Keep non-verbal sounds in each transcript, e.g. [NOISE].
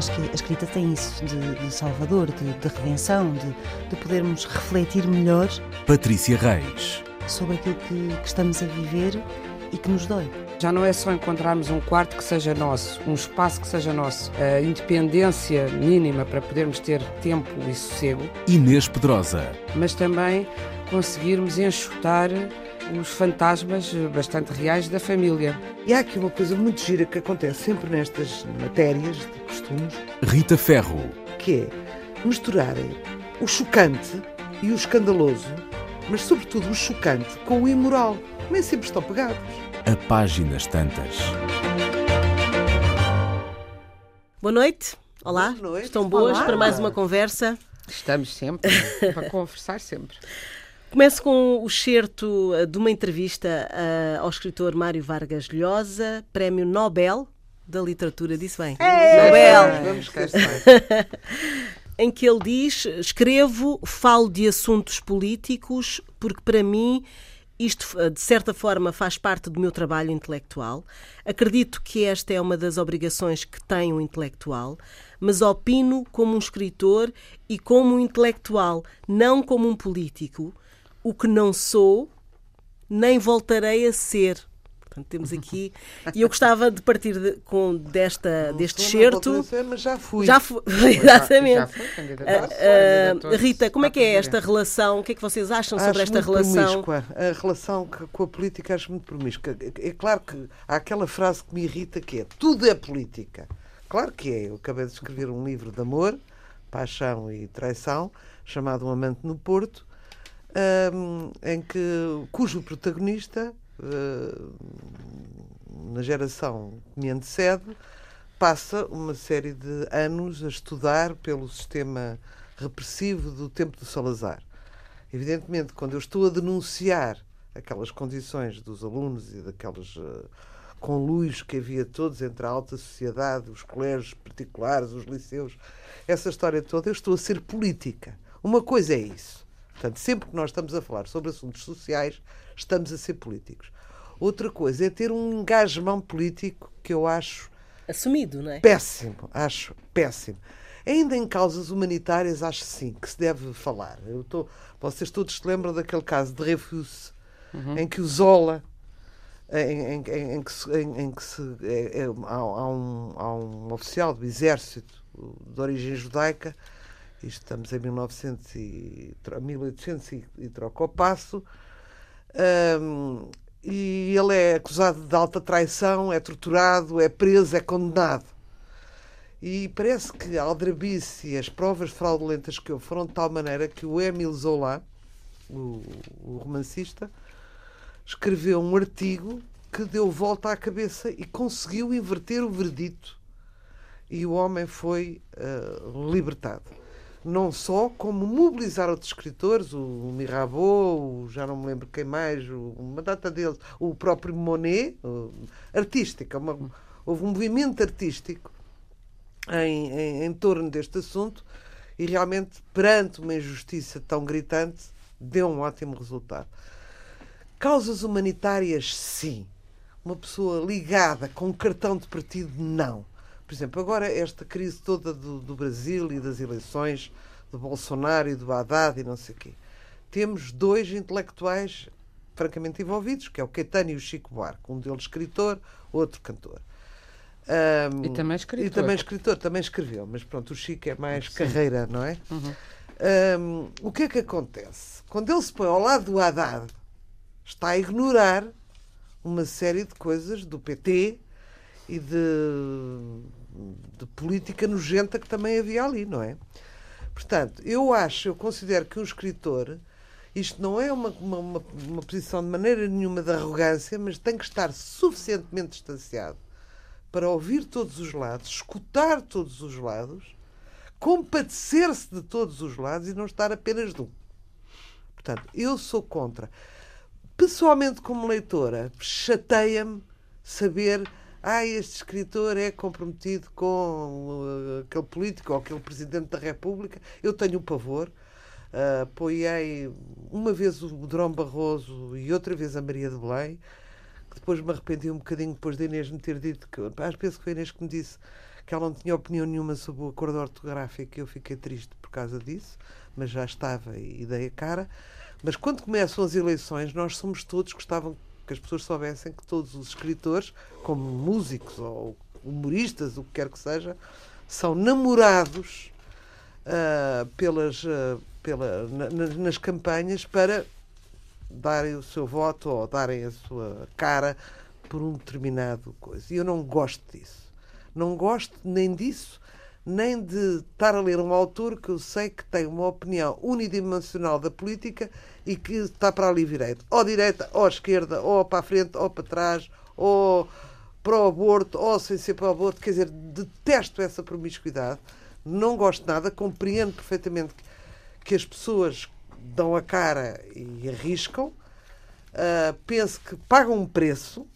acho que a escrita tem isso, de, de salvador, de, de redenção, de, de, podermos refletir melhor. Patrícia Reis. Sobre aquilo que, que estamos a viver e que nos dói. Já não é só encontrarmos um quarto que seja nosso, um espaço que seja nosso, a independência mínima para podermos ter tempo e sossego. Inês Pedrosa. Mas também conseguirmos enxutar os fantasmas bastante reais da família. E há aqui uma coisa muito gira que acontece sempre nestas matérias de costumes. Rita Ferro. Que é misturarem o chocante e o escandaloso, mas sobretudo o chocante com o imoral. Nem sempre estão pegados. A páginas tantas. Boa noite. Olá. Boa noite. Estão boas Olá. para mais uma conversa? Estamos sempre [LAUGHS] para conversar sempre. Começo com o excerto de uma entrevista uh, ao escritor Mário Vargas Llosa, Prémio Nobel da Literatura, disse bem. Nobel! Vamos cá [LAUGHS] em que ele diz: Escrevo, falo de assuntos políticos, porque para mim isto, de certa forma, faz parte do meu trabalho intelectual. Acredito que esta é uma das obrigações que tem um intelectual, mas opino como um escritor e como um intelectual, não como um político o que não sou, nem voltarei a ser. Portanto, temos aqui. E eu gostava de partir de, com desta, não deste certo. Mas já fui. Já fui, [LAUGHS] exatamente. Já, já uh, uh, Rita, como é que é esta relação? O que é que vocês acham acho sobre esta muito relação? Promíscua. A relação com a política acho muito promíscua. É claro que há aquela frase que me irrita que é tudo é política. Claro que é. Eu acabei de escrever um livro de amor, paixão e traição, chamado Um Amante no Porto um, em que, cujo protagonista, uh, na geração que me antecede, passa uma série de anos a estudar pelo sistema repressivo do tempo do Salazar. Evidentemente, quando eu estou a denunciar aquelas condições dos alunos e daqueles uh, conluios que havia todos entre a alta sociedade, os colégios particulares, os liceus, essa história toda, eu estou a ser política. Uma coisa é isso. Portanto, sempre que nós estamos a falar sobre assuntos sociais, estamos a ser políticos. Outra coisa é ter um engajamento político que eu acho. Assumido, não é? Péssimo, acho péssimo. Ainda em causas humanitárias, acho sim que se deve falar. Eu tô, vocês todos se lembram daquele caso de Refus, uhum. em que o Zola. Em, em, em, em que, se, em, que se, é, é, há, há, um, há um oficial do exército de origem judaica estamos em 1900 e, 1800 e, e troca o passo. Um, e ele é acusado de alta traição, é torturado, é preso, é condenado. E parece que a aldrabice e as provas fraudulentas que houve foram de tal maneira que o Émile Zola, o, o romancista, escreveu um artigo que deu volta à cabeça e conseguiu inverter o verdito. E o homem foi uh, libertado não só, como mobilizar outros escritores, o Mirabeau, o, já não me lembro quem mais, o, uma data deles, o próprio Monet, o, artística, uma, houve um movimento artístico em, em, em torno deste assunto e realmente, perante uma injustiça tão gritante, deu um ótimo resultado. Causas humanitárias, sim. Uma pessoa ligada com um cartão de partido, não. Por exemplo, agora esta crise toda do, do Brasil e das eleições do Bolsonaro e do Haddad e não sei o quê. Temos dois intelectuais francamente envolvidos, que é o Caetano e o Chico Buarque. Um deles escritor, outro cantor. Um, e também escritor. E também escritor, também escreveu, mas pronto, o Chico é mais Sim. carreira, não é? Uhum. Um, o que é que acontece? Quando ele se põe ao lado do Haddad, está a ignorar uma série de coisas do PT e de de política nojenta que também havia ali, não é? Portanto, eu acho, eu considero que um escritor, isto não é uma, uma, uma, uma posição de maneira nenhuma de arrogância, mas tem que estar suficientemente distanciado para ouvir todos os lados, escutar todos os lados, compadecer-se de todos os lados e não estar apenas de um. Portanto, eu sou contra. Pessoalmente, como leitora, chateia-me saber ah, este escritor é comprometido com uh, aquele político ou aquele presidente da República. Eu tenho um pavor. Uh, apoiei uma vez o Drão Barroso e outra vez a Maria de Belém, que depois me arrependi um bocadinho depois da Inês me ter dito que, às vezes foi a Inês que me disse que ela não tinha opinião nenhuma sobre o acordo ortográfico e eu fiquei triste por causa disso, mas já estava e dei a cara. Mas quando começam as eleições, nós somos todos, gostavam que as pessoas soubessem que todos os escritores, como músicos ou humoristas, o que quer que seja, são namorados uh, pelas, uh, pela, na, nas campanhas para darem o seu voto ou darem a sua cara por um determinado coisa. E eu não gosto disso. Não gosto nem disso, nem de estar a ler um autor que eu sei que tem uma opinião unidimensional da política e que está para ali direita. Ou direita, ou esquerda, ou para a frente, ou para trás, ou para o aborto, ou sem ser para o aborto. Quer dizer, detesto essa promiscuidade. Não gosto nada, compreendo perfeitamente que as pessoas dão a cara e arriscam. Uh, penso que pagam um preço,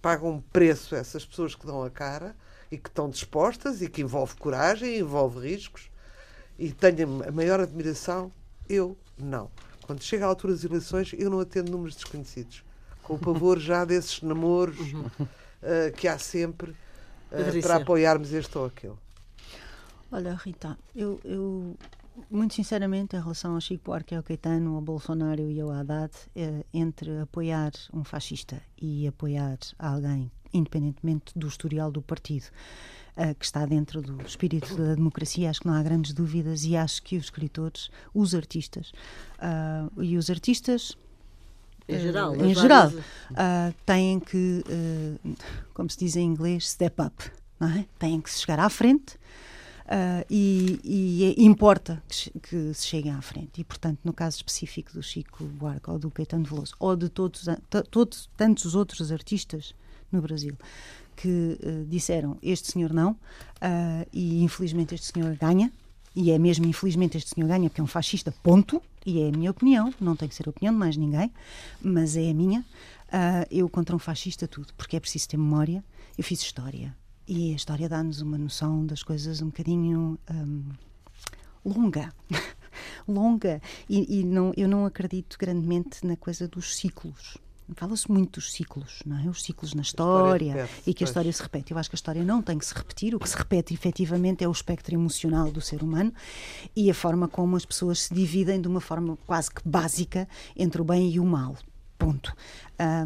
pagam um preço essas pessoas que dão a cara e que estão dispostas e que envolve coragem, envolve riscos e tenho a maior admiração, eu não. Quando chega a altura das eleições, eu não atendo números desconhecidos. Com o pavor já desses namoros uh, que há sempre uh, para apoiarmos este ou aquele. Olha, Rita, eu, eu muito sinceramente, em relação ao Chico Buarque, ao Caetano, ao Bolsonaro e ao Haddad, eh, entre apoiar um fascista e apoiar alguém independentemente do historial do partido, uh, que está dentro do espírito da democracia, acho que não há grandes dúvidas e acho que os escritores, os artistas uh, e os artistas em geral, em geral uh, têm que, como se diz em inglês, step up, não é? têm que chegar à frente uh, e, e, importa que, que, se cheguem à frente. E, portanto, no caso específico do Chico Buarque ou do Caetano Veloso ou de todos, todos tantos outros artistas no Brasil que uh, disseram este senhor não uh, e infelizmente este senhor ganha e é mesmo infelizmente este senhor ganha porque é um fascista ponto e é a minha opinião não tem que ser a opinião de mais ninguém mas é a minha uh, eu contra um fascista tudo porque é preciso ter memória eu fiz história e a história dá-nos uma noção das coisas um bocadinho um, longa [LAUGHS] longa e, e não, eu não acredito grandemente na coisa dos ciclos Fala-se muito dos ciclos, não é? Os ciclos na história, história e que a história se repete. Eu acho que a história não tem que se repetir. O que se repete efetivamente é o espectro emocional do ser humano e a forma como as pessoas se dividem de uma forma quase que básica entre o bem e o mal. Ponto.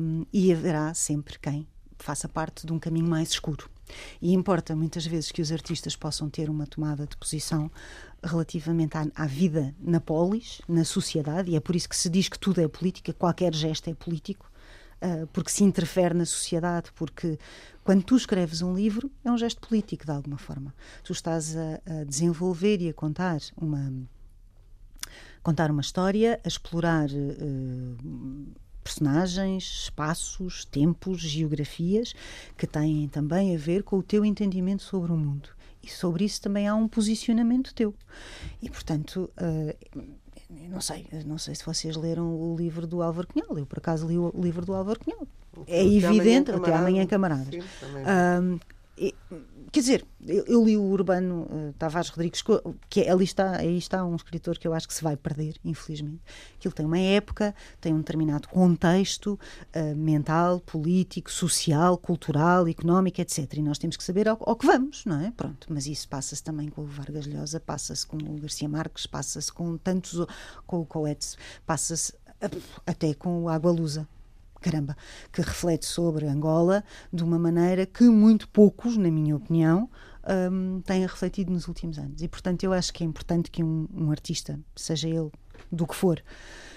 Um, e haverá sempre quem faça parte de um caminho mais escuro. E importa muitas vezes que os artistas possam ter uma tomada de posição relativamente à, à, vida na polis, na sociedade, e é por isso que se diz que tudo é política, qualquer gesto é político, uh, porque se interfere na sociedade, porque quando tu escreves um livro é um gesto político de alguma forma. Tu estás a, a desenvolver e a contar uma contar uma história, a explorar uh, personagens, espaços, tempos, geografias que têm também a ver com o teu entendimento sobre o mundo. E sobre isso também há um posicionamento teu. E, portanto, uh, não sei, não sei se vocês leram o livro do Álvaro Cunhal. Eu, por acaso, li o livro do Álvaro Cunhal. É evidente, até amanhã, camaradas. Até amanhã, camaradas. Sim, quer dizer, eu, eu, li o Urbano uh, Tavares Rodrigues, que é, ali está, aí está um escritor que eu acho que se vai perder, infelizmente. Que ele tem uma época, tem um determinado contexto uh, mental, político, social, cultural, económico, etc. E nós temos que saber ao, ao que vamos, não é? Pronto, mas isso passa-se também com o Vargas Llosa, passa-se com o Garcia Marques, passa-se com tantos, com o Coetzee, passa-se até com o Água Lusa caramba, que reflete sobre Angola de uma maneira que muito poucos, na minha opinião, um, têm refletido nos últimos anos. E, portanto, eu acho que é importante que um, um artista, seja ele do que for,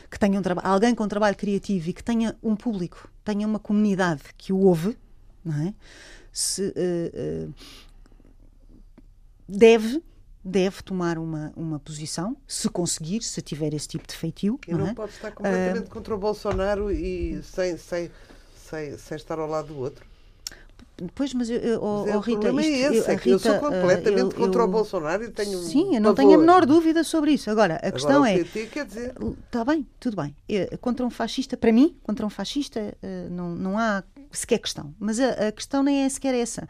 que tenha um alguém com um trabalho criativo e que tenha um público, tenha uma comunidade que o ouve, não é? Se, uh, uh, deve deve tomar uma, uma posição, se conseguir, se tiver esse tipo de feitio. E não, não é? pode estar completamente uh, contra o Bolsonaro e sem, sem, sem, sem estar ao lado do outro. Pois, mas eu, oh, mas é, oh, Rita, é esse, eu, Rita, eu sou completamente eu, contra o Bolsonaro e tenho Sim, eu não tenho a menor dúvida sobre isso. Agora, a Agora, questão é. PT, quer dizer... Está bem, tudo bem. Contra um fascista, para mim, contra um fascista, eh, não, não há sequer questão. Mas a, a questão nem é sequer essa.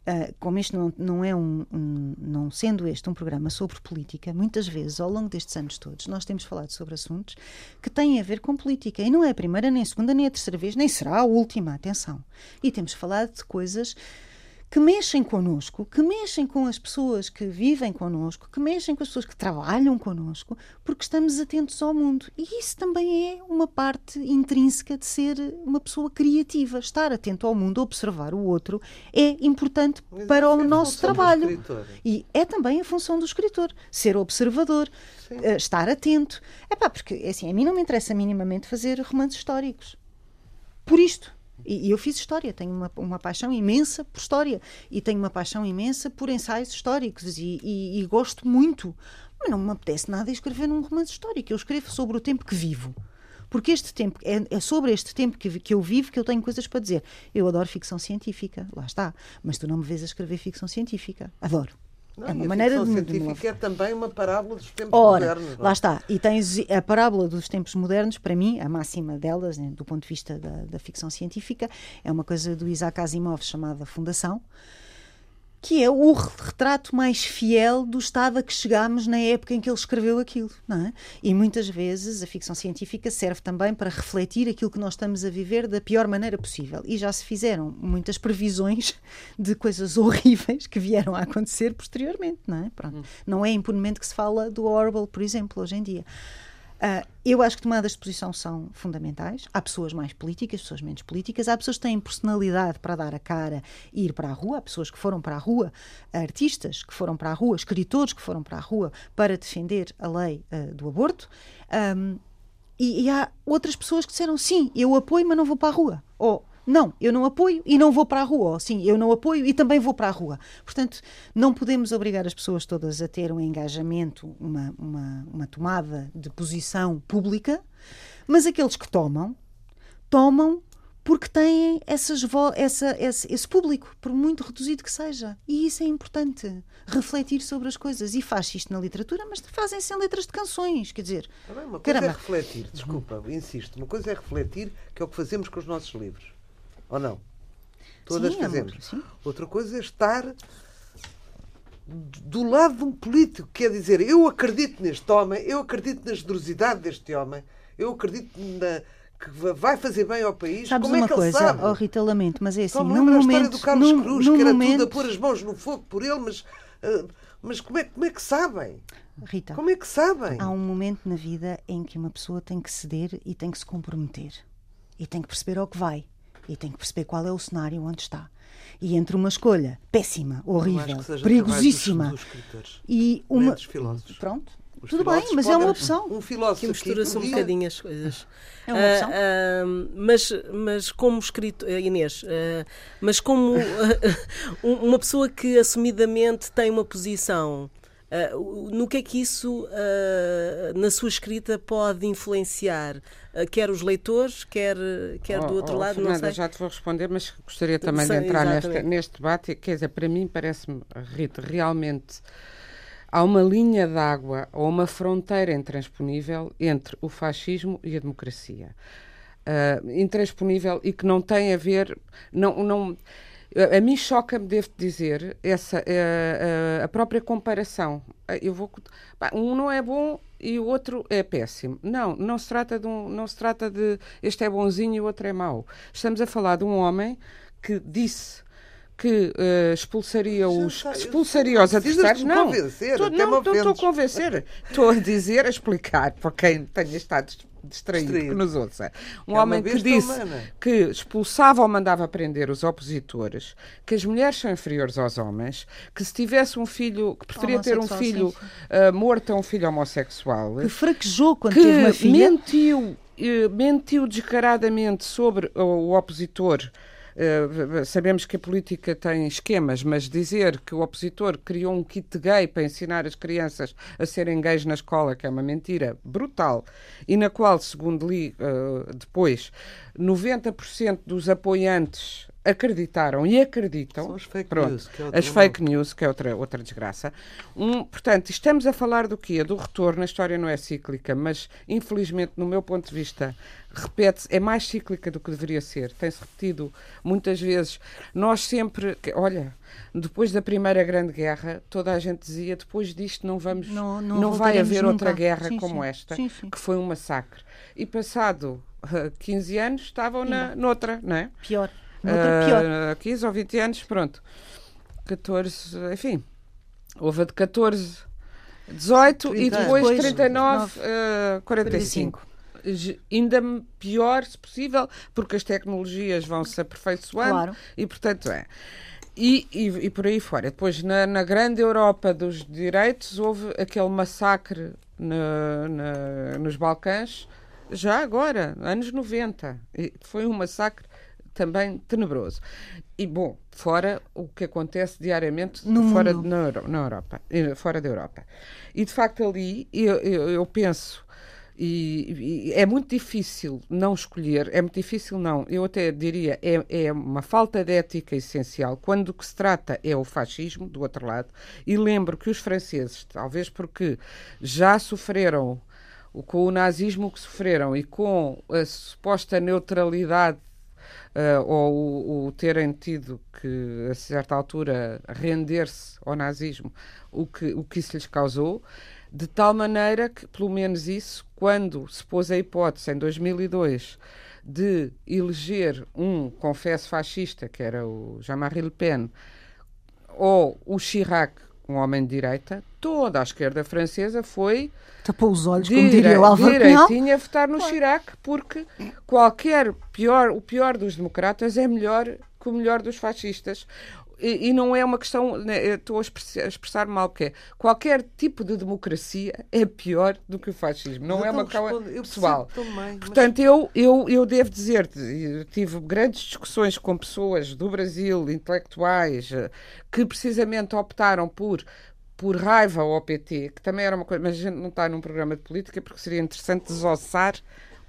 Uh, como este não, não é um, um, não sendo este um programa sobre política, muitas vezes ao longo destes anos todos nós temos falado sobre assuntos que têm a ver com política e não é a primeira, nem a segunda, nem a terceira vez, nem será a última, atenção. E temos falado de coisas que mexem connosco, que mexem com as pessoas que vivem connosco, que mexem com as pessoas que trabalham connosco, porque estamos atentos ao mundo. E isso também é uma parte intrínseca de ser uma pessoa criativa. Estar atento ao mundo, observar o outro, é importante Mas para o é nosso trabalho. E é também a função do escritor, ser observador, eh, estar atento. É pá, porque assim, a mim não me interessa minimamente fazer romances históricos. Por isto. E, e eu fiz história, tenho uma, uma paixão imensa por história e tenho uma paixão imensa por ensaios históricos e, e- e gosto muito. Mas não me apetece nada escrever num romance histórico. Eu escrevo sobre o tempo que vivo. Porque este tempo, é, é sobre este tempo que, que eu vivo que eu tenho coisas para dizer. Eu adoro ficção científica, lá está. Mas tu não me vês a escrever ficção científica. Adoro. Não, é uma maneira de, científica é também uma parábola dos tempos Ora, modernos. não é? lá está. E tens a parábola dos tempos modernos, para mim, a máxima delas, né, do ponto de vista da, da ficção científica, é uma coisa do Isaac Asimov chamada Fundação, que é o retrato mais fiel do estado a que chegámos na época em que ele escreveu aquilo. Não é? E muitas vezes a ficção científica serve também para refletir aquilo que nós estamos a viver da pior maneira possível. E já se fizeram muitas previsões [LAUGHS] de coisas horríveis que vieram a acontecer posteriormente. Não é, Pronto. Não é impunemente que se fala do Orwell, por exemplo, hoje em dia. Ah, eu acho que tomadas de posição são fundamentais. Há pessoas mais políticas, pessoas menos políticas. Há pessoas que têm personalidade para dar a cara e ir para a rua. Há pessoas que foram para a rua, artistas que foram para a rua, escritores que foram para a rua para defender a lei ah, do aborto. Ahm, e, e há outras pessoas que disseram sim, eu apoio, mas não vou para a rua. Ou não, eu não apoio e não vou para a rua. Ou sim, eu não apoio e também vou para a rua. Portanto, não podemos obrigar as pessoas todas a ter um engajamento, uma, uma, uma tomada de posição pública, mas aqueles que tomam, tomam porque têm essas essa, esse, esse público, por muito reduzido que seja. E isso é importante. Refletir sobre as coisas. E faz isto na literatura, mas fazem-se em letras de canções. Quer dizer, bem, uma coisa é caramba. refletir, desculpa, insisto, uma coisa é refletir, que é o que fazemos com os nossos livros. Ou não? Todas Sim, amor, fazemos. sim. Outra coisa é estar do lado de um político, quer dizer, eu acredito neste homem, eu acredito na generosidade deste homem, eu acredito na, que va- vai fazer bem ao país. Sabes Como é uma que ele coisa, sabe? oh, Rita, lamento, mas é assim, Só num momento, história do Carlos num, Cruz, num que era momento, tudo a pôr as mãos no fogo por ele, mas, ah, mas como, é, como é que sabem? Rita, Como é que sabem? há um momento na vida em que uma pessoa tem que ceder e tem que se comprometer. E tem que perceber ao que vai. E tem que perceber qual é o cenário onde está. E entre uma escolha péssima, horrível, que seja perigosíssima dos- e uma. Pronto, Os tudo bem, mas é uma podem- opção. Um filósofo Que mistura-se um bocadinho as coisas. [LAUGHS] É uma Ah, opção. ah, mas, mas como escrito, eh, Inês, ah, mas como [LAUGHS] uma pessoa que assumidamente tem uma posição, no que é que isso na sua escrita pode influenciar? Ah, quer os leitores, quer, quer do Oh, outro oh, lado, Fernanda, não sei. já te vou responder, mas gostaria também Sei, de entrar exatamente. neste debate. Quer dizer, para mim parece-me, Rita, realmente há uma linha d'água ou uma fronteira intransponível entre o fascismo e a democracia. Ah, intransponível e que não tem a ver. Não, não, a a mim choca-me, devo dizer, essa, eh, eh, a própria comparação. Eh, Eu vou, pá, um não é bom e o outro é péssimo. Não, não se trata de um, não se trata de este é bonzinho e o outro é mau. Estamos a falar de um homem que disse que eh, expulsaria os expulsaria os adversários. Não, não, estou a convencer. Estou a dizer, a explicar para quem tenha estado distraído, Distraído. que nos ouça. Um É homem que disse humana. que expulsava ou mandava prender os opositores, que as mulheres são inferiores aos homens, que se tivesse um filho, que preferia ter um filho ah, morto a um filho homossexual, Que fraquejou quando que teve uma filha. mentiu, eh, mentiu descaradamente sobre o, o opositor. Eh, sabemos que a política tem esquemas, mas dizer que o opositor criou um kit gay para ensinar as crianças a serem gays na escola, que é uma mentira brutal, e na qual, segundo li eh, depois, 90% dos apoiantes acreditaram e acreditam. São as fake Pronto, news, que é outra as fake news, que é outra, outra desgraça. Um, portanto, estamos a falar do quê? Do retorno. A história não é cíclica, mas infelizmente, no meu ponto de vista, repete é mais cíclica do que deveria ser. Tem-se repetido muitas vezes. Nós sempre, olha, depois da Primeira Grande Guerra, toda a gente dizia depois disto não vamos, Não- não, não vai haver outra nunca. guerra Sim, como sim. esta, Sim, sim. que foi um massacre. E passado ah, 15 anos estavam na, noutra, não é? Pior. Noutra, pior. Ah, 15 ou 20 anos, pronto. 14, enfim, houve a de 14, 18 e depois Depois, 39, uh, 45. Ge- Ainda pior, se possível, porque as tecnologias vão se aperfeiçoando Claro. e, portanto, é. E, e, e por aí fora. Depois, na, na grande Europa dos direitos, houve aquele massacre na- na- nos Balcãs, já agora, anos 90. E foi um massacre também tenebroso. E, bom, fora o que acontece diariamente No fora, mundo. na, na Europa, fora da Europa. E, de facto, ali eu, eu, eu penso e, e é muito difícil não escolher, é muito difícil não, eu até diria, é, é uma falta de ética essencial quando o que se trata é o fascismo, do outro lado, e lembro que os franceses, talvez porque já sofreram com o nazismo que sofreram e com a suposta neutralidade ah, ou o terem tido que, a certa altura, render-se ao nazismo, o que, o que isso lhes causou, de tal maneira que, pelo menos isso, quando se pôs a hipótese, em 2002, de eleger um confesso fascista, que era o Jean-Marie Le Pen, ou o Chirac, um homem de direita, toda a esquerda francesa foi Tapou os olhos, como diria o Álvaro Cunhal. direitinha a votar no Chirac, porque qualquer pior, o pior dos democratas é melhor que o melhor dos fascistas. E, e não é uma questão, né, eu estou a expressar, a expressar mal que é. Qualquer tipo de democracia é pior do que o fascismo. Não Mas é uma então questão eu percebo pessoal. também, mas- Portanto, eu, eu, eu devo dizer-te, eu tive grandes discussões com pessoas do Brasil, intelectuais, eh, que precisamente optaram por por raiva ao PT, que também era uma coisa, mas a gente não está num programa de política porque seria interessante desossar,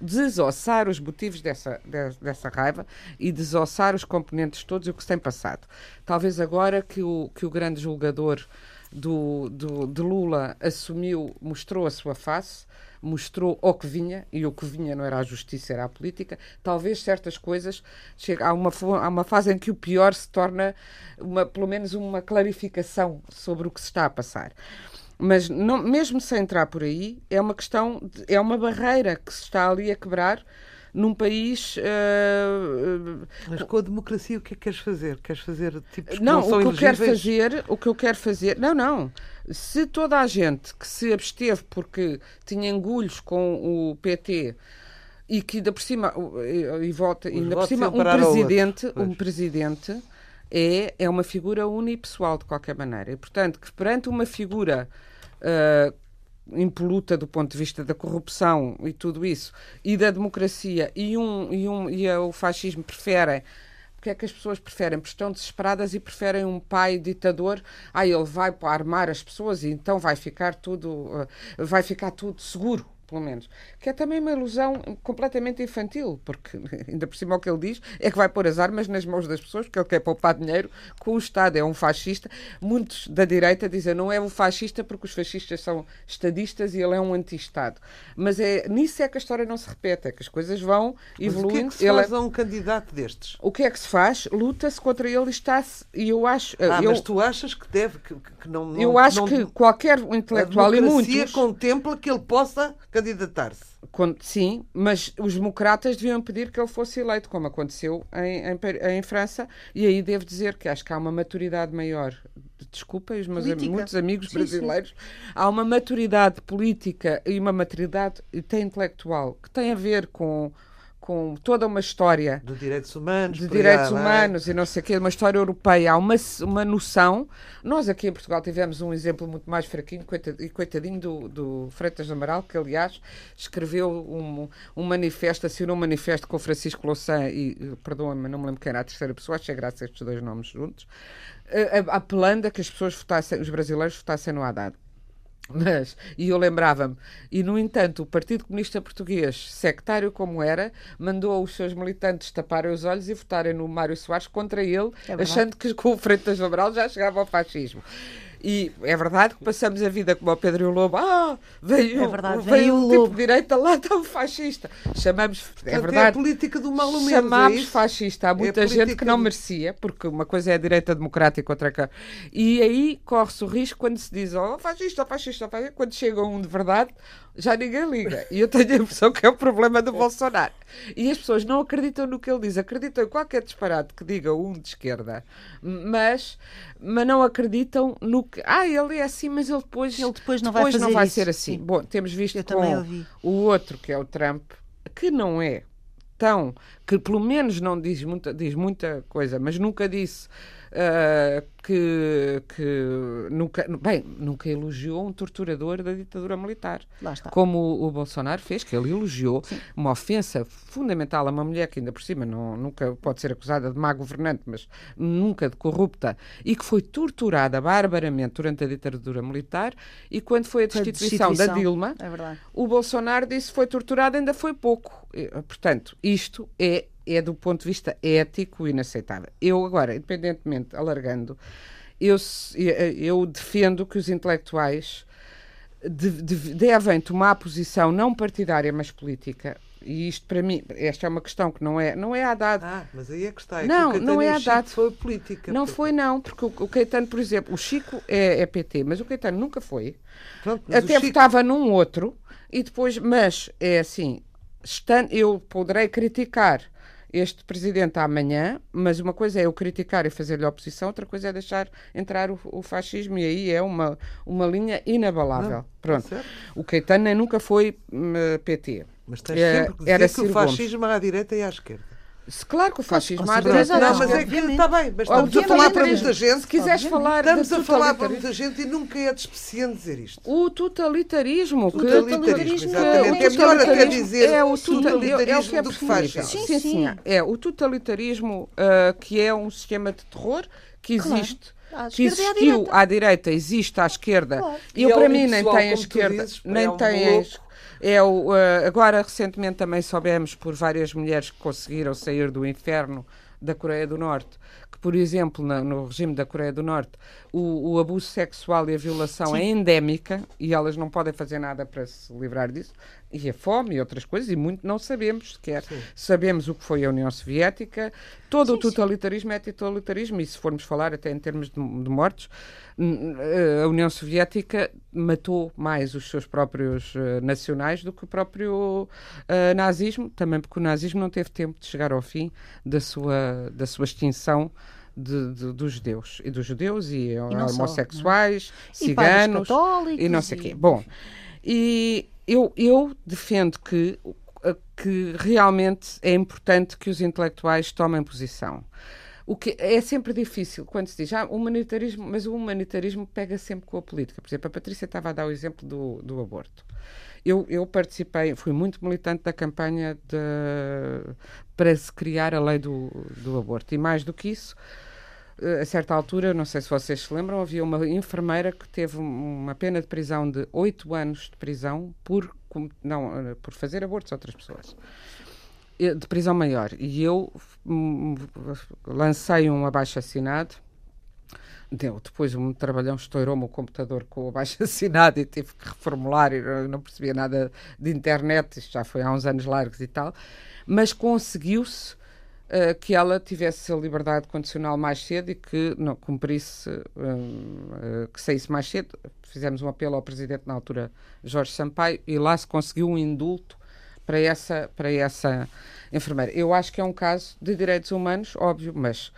desossar os motivos dessa, de- dessa raiva e desossar os componentes todos e o que se tem passado. Talvez agora que o, que o grande julgador do, do, de Lula assumiu, mostrou a sua face, mostrou o que vinha, e o que vinha não era a justiça, era a política. Talvez certas coisas, chega, há, uma, há uma fase em que o pior se torna, uma, pelo menos, uma clarificação sobre o que se está a passar. Mas não- mesmo sem entrar por aí, é uma questão, de- é uma barreira que se está ali a quebrar num país. eh, Mas com a democracia, o que é que queres fazer? Queres fazer tipos que não, não, são o que eu quero fazer, o que eu quero fazer, não, não. Se toda a gente que se absteve porque tinha engulhos com o PT e que ainda por cima e, e volta, Os ainda por cima um presidente, um pois. presidente é, é uma figura unipessoal de qualquer maneira. E portanto, que perante uma figura ah, impoluta do ponto de vista da corrupção e tudo isso, e da democracia, e, um, e, um, e o fascismo preferem. Porque é que as pessoas preferem? Porque estão desesperadas e preferem um pai ditador. Ah, ele vai armar as pessoas e então vai ficar tudo, ah, vai ficar tudo seguro, pelo menos. Que é também uma ilusão completamente infantil, porque [LAUGHS] ainda por cima o que ele diz é que vai pôr as armas nas mãos das pessoas, porque ele quer poupar dinheiro com o Estado. É um fascista. Muitos da direita dizem não é um fascista porque os fascistas são estadistas e ele é um anti-Estado. Mas é, nisso é que a história não se repete, é que as coisas vão Mas o que é evoluindo. que se Ele é- faz a um candidato destes? o que é que se faz? Luta-se contra ele e está-se. E eu acho. Ah, eu, mas tu achas que deve, que, que- não, não eu acho não- que qualquer a intelectual e democracia muitos. contempla que ele possa candidatar-se. Sim, mas os democratas deviam pedir que ele fosse eleito, como aconteceu em, em, em França, e aí devo dizer que acho que há uma maturidade maior. Desculpa, os meus am- muitos amigos Sim, brasileiros, há uma maturidade política e uma maturidade até intelectual que tem a ver com, com toda uma história De direitos humanos. de aí direitos vai. humanos e não sei o quê, uma história europeia, há uma, uma noção. Nós aqui em Portugal tivemos um exemplo muito mais fraquinho e coitadinho do, do Freitas Amaral, que aliás escreveu um, um manifesto, assinou um manifesto com Francisco Louçã e, eh, perdoa-me, não me lembro quem era a terceira pessoa, achei graça a estes dois nomes juntos, eh, apelando a que as pessoas votassem, os brasileiros votassem no Haddad. Mas, e eu lembrava-me, e no entanto, o Partido Comunista Português, sectário como era, mandou os seus militantes taparem os olhos e votarem no Mário Soares contra ele, verdade. achando que com o Freitas do Amaral já chegava ao fascismo. E é verdade que passamos a vida como o Pedro e o Lobo. Ah, veio, É verdade, veio veio o tipo lobo. de direita lá tão fascista. Chamamos, é Portanto, É a verdade, política do mal menos. chamámos é fascista. Há muita gente política que não merecia, porque uma coisa é a direita democrática, outra cá. E aí corre-se o risco quando se diz oh, fascista, fascista, fascista, quando chega um de verdade, já ninguém liga. E eu tenho a impressão que é o problema do Bolsonaro. E as pessoas não acreditam no que ele diz, acreditam em qualquer disparate que diga um de esquerda, mas, mas não acreditam no que. Ah, ele é assim, mas ele depois, Ele depois não depois vai fazer não vai ser assim. Sim. Bom, temos visto Eu com o outro, que é o Trump, que não é tão. que pelo menos não diz muita, diz muita coisa, mas nunca disse. Ah, que, que nunca, bem, nunca elogiou um torturador da ditadura militar Lá está. como o, o Bolsonaro fez, que ele elogiou uma ofensa fundamental a uma mulher que ainda por cima não, nunca pode ser acusada de má governante, mas nunca de corrupta, e que foi torturada barbaramente durante a ditadura militar, e quando foi a Foi a destituição, da destituição. Dilma, É o Bolsonaro disse que foi torturado, ainda foi pouco. Portanto, isto é, é do ponto de vista ético inaceitável. Eu agora, independentemente, alargando, eu, se- eu defendo que os intelectuais de- de- devem tomar posição não partidária, mas política. E isto, para mim, esta é uma questão que não é, não é Haddad. Ah, mas aí é que está. É Não, que não é Caetano o Chico Haddad. Foi política. Não porque- foi, não, porque o, o Caetano, por exemplo, o Chico é, é PT, mas o Caetano nunca foi. Pronto, Até Chico- votava num outro e depois, mas é assim, estan- eu poderei criticar este presidente amanhã, mas uma coisa é eu criticar e fazer-lhe oposição, outra coisa é deixar entrar o, o fascismo e aí é uma, uma linha inabalável. Não, Pronto. certo. O Caetano nem nunca foi hum, PT. Mas tens É, sempre que dizer era que o Ciro Gomes. fascismo é à direita e à esquerda. Se- Claro que o fascismo direita não, mas é que está bem, mas estamos a O falar para muita gente. Se quiseres falar Estamos a falar para muita gente e nunca é despeciente dizer isto. O totalitarismo. que- totalitarismo, que- exatamente. o É melhor até totalitarismo dizer é o é o que é totalitarismo do que fascismo. Sim, Sim, sim. sim. É o totalitarismo ah, que é um sistema de terror que Claro. existe. À Que esquerda e à existiu direita. à direita, existe à esquerda. Claro. E eu, E é para mim, nem tem a esquerda, dizes, nem é um é o, ah, agora, recentemente, também soubemos por várias mulheres que conseguiram sair do inferno da Coreia do Norte, que, por exemplo, na- no regime da Coreia do Norte, o, o abuso sexual e a violação é endémica e elas não podem fazer nada para se livrar disso. E a fome e outras coisas, e muito não sabemos sequer. Sabemos o que foi a União Soviética, todo o totalitarismo é totalitarismo, e se formos falar até em termos de, de mortes, eh, a União Soviética matou mais os seus próprios eh, nacionais do que o próprio eh, nazismo, também porque o nazismo não teve tempo de chegar ao fim da sua, da sua extinção. De, de- dos judeus e dos judeus e, só, homossexuais, E padres ciganos católicos e não sei o e- quê. Bom, e eu, eu defendo que, que realmente é importante que os intelectuais tomem posição. O que é sempre difícil quando se diz ah, humanitarismo, mas o humanitarismo pega sempre com a política. Por exemplo, a Patrícia estava a dar o exemplo do, do aborto. Eu, eu participei, fui muito militante da campanha de, para se criar a lei do, do aborto. E mais do que isso, eh, a certa altura, não sei se vocês se lembram, havia uma enfermeira que teve um- uma pena de prisão de oito anos de prisão por, não, eh, por fazer abortos a outras pessoas. Eh, De prisão maior. E eu hum, lancei um abaixo-assinado. Deu. Depois um trabalhão estourou-me o computador com o abaixo-assinado [LAUGHS] e tive que reformular. e não percebia nada de internet. Isto já foi há uns anos largos e tal. Mas conseguiu-se eh, que ela tivesse a liberdade condicional mais cedo e que não cumprisse, eh, que saísse mais cedo. Fizemos um apelo ao presidente na altura, Jorge Sampaio, e lá se conseguiu um indulto para essa, para essa enfermeira. Eu acho que é um caso de direitos humanos, óbvio, mas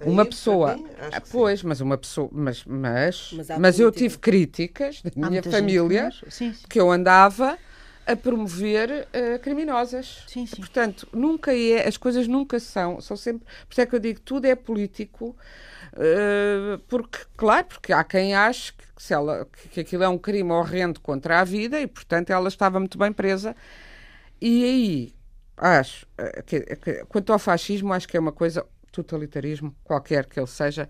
Aí, uma para pessoa, mim, acho Ah, que sim. pois, mas uma pessoa, mas mas, Mas mas, eu tive críticas da Há minha família Sim, sim. que eu andava a promover eh, criminosas. Sim, sim. Portanto, nunca é, as coisas nunca são, são sempre, por isso é que eu digo, tudo é político, eh, porque, claro, porque há quem ache que, se ela, que aquilo é um crime horrendo contra a vida e, portanto, ela estava muito bem presa. E aí, acho, eh, que, que- quanto ao fascismo, acho que é uma coisa, totalitarismo, qualquer que ele seja,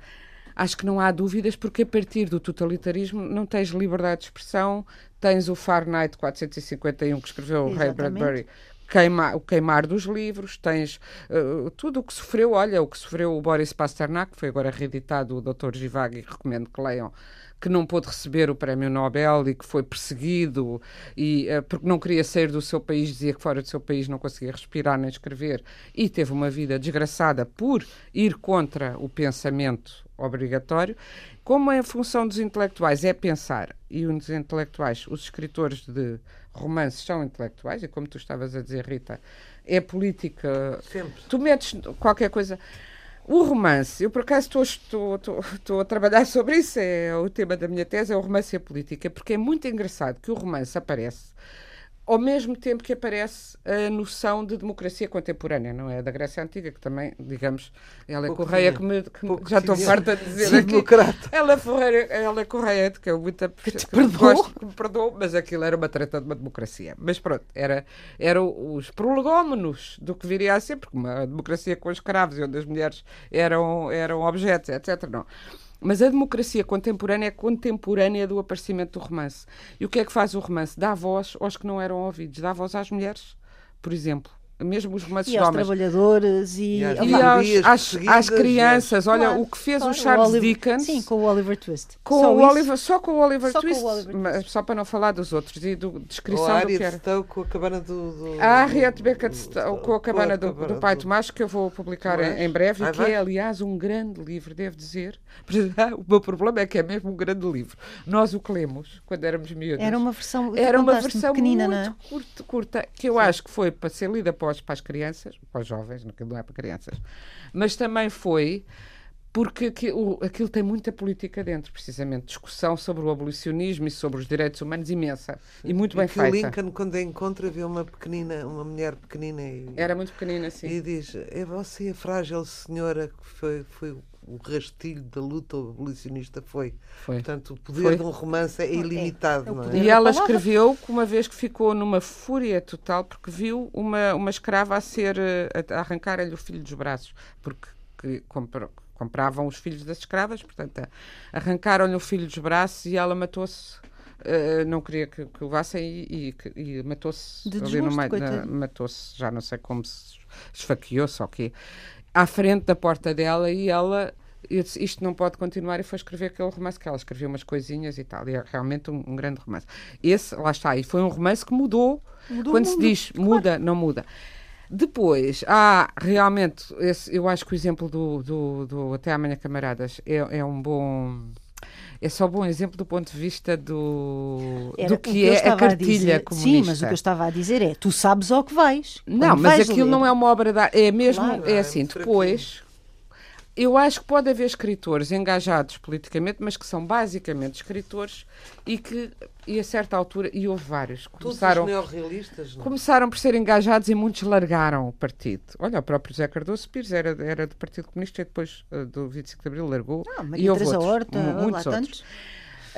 acho que não há dúvidas, porque a partir do totalitarismo não tens liberdade de expressão, tens o Fahrenheit 451 que escreveu o Ray. Bradbury, queima, o queimar dos livros, tens eh, tudo o que sofreu, olha, o que sofreu o Boris Pasternak, que foi agora reeditado o Dr. Givag, e recomendo que leiam, que não pôde receber o prémio Nobel e que foi perseguido e eh, porque não queria sair do seu país, dizia que fora do seu país não conseguia respirar nem escrever e teve uma vida desgraçada por ir contra o pensamento obrigatório. Como a função dos intelectuais é pensar, e os intelectuais, os escritores de romances são intelectuais, e como tu estavas a dizer, Rita, é política. Sempre. Tu metes qualquer coisa. O romance, eu por acaso estou, a trabalhar sobre isso, é o tema da minha tese, é o romance e a política, porque é muito engraçado que o romance aparece ao mesmo tempo que aparece a noção de democracia contemporânea, não é? Da Grécia Antiga, que também, digamos, ela é Pouco Correia, que, me, que Pouco já estou farta de dizer aqui. democrata. Ela, Ferreira, ela é Correia, que eu muito que perdoou. gosto, que me perdoou, mas aquilo era uma treta de uma democracia. Mas pronto, era, era os prolegómenos do que viria a ser, porque uma democracia com escravos e onde as mulheres eram, eram objetos, etc. Não. Mas a democracia contemporânea é contemporânea do aparecimento do romance. E o que é que faz o romance? Dá voz aos que não eram ouvidos, dá voz às mulheres, por exemplo. Mesmo os romances E de aos homens. trabalhadores e, E às E às, perseguidas, às crianças, olha, Claro, o que fez claro, o Charles Oliver- Dickens Sim, com o Oliver Twist. com Só o. Oliver, só com o Oliver Só com o Twist, Oliver mas Twist. só para não falar dos outros e do Ou descrição a do que era. Stowe com a cabana do. do A Harriet Beckett do- Stowe, com a cabana do, do pai Tomás, que eu vou publicar em, em breve, Ai, e que é, aliás, um grande livro, devo dizer. [LAUGHS] O meu problema é que é mesmo um grande livro. Nós o que lemos quando éramos miúdos. Era uma versão, Era uma versão pequenina, muito não é? curta, curta, que eu acho que foi para ser lida para, os- para as crianças, para os jovens, aquilo não é para crianças, mas também foi porque aqui- o- aquilo tem muita política dentro, precisamente. Discussão sobre o abolicionismo e sobre os direitos humanos imensa. E muito bem e que o feita. Lincoln, quando a encontra, vê uma pequenina, uma mulher pequenina e, Era muito pequenina, assim. e diz: É você a frágil senhora que foi, foi o rastilho da luta abolicionista. Foi. Foi. Portanto, o poder Foi. de um romance é ilimitado, é é? poder. E ela escreveu que uma vez que ficou numa fúria total porque viu uma, uma escrava a ser eh, a, arrancar-lhe o filho dos braços, porque que compra- compravam os filhos das escravas, portanto, a- arrancaram-lhe o filho dos braços e ela matou-se. eh, não queria que, que o levassem e, e- e matou-se matou-se, já não sei como se esfaqueou-se ou quê, à frente da porta dela e ela eu disse, isto não pode continuar e foi escrever aquele romance que ela escreveu umas coisinhas e tal, e é realmente um, um grande romance. Esse, lá está, e foi um romance que mudou, Mudou quando se diz muda, não muda. Depois, há realmente, esse, eu acho que o exemplo do, do, do Até Amanhã Camaradas é, é um bom. É só bom exemplo do ponto de vista do, Era do que, é a cartilha dizer. comunista. Sim, mas o que eu estava a dizer é: tu sabes ao que vais. Não, mas vais aquilo ler. não é uma obra de arte. É mesmo, Claro. é assim, é depois. Eu acho que pode haver escritores engajados politicamente, mas que são basicamente escritores e que, e a certa altura, e houve vários, Todos começaram, os neorrealistas, não? começaram por ser engajados e muitos largaram o partido. Olha, o próprio José Cardoso Pires era, era do Partido Comunista e depois eh, do 25 de Abril largou. Ah, e houve outros, Horta, muitos outros. tantos.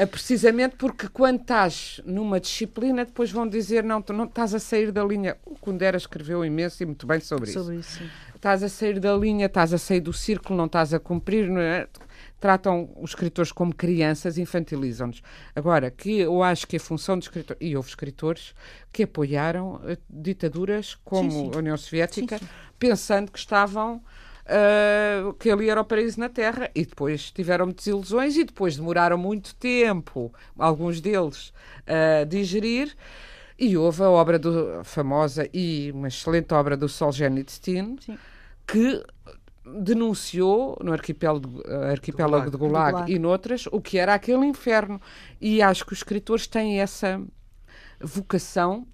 É precisamente porque quando estás numa disciplina, depois vão dizer não, tu não estás a sair da linha. O Kundera escreveu imenso e muito bem sobre, isso. Sobre isso. Estás a sair da linha, estás a sair do círculo, não estás a cumprir. Não é? Tratam os escritores como crianças, infantilizam-nos. Agora, que eu acho que a função de escritor. E houve escritores que apoiaram eh, ditaduras como Sim, sim. a União Soviética, sim. pensando que estavam. Ah, que ali era o paraíso na Terra e depois tiveram desilusões e depois demoraram muito tempo, alguns deles, a digerir. E houve a obra do, famosa e uma excelente obra do Solzhenitsyn, Sim. que denunciou no arquipélago, arquipélago Do de Gulag. Gulag, Gulag. e noutras o que era aquele inferno. E acho que os escritores têm essa vocação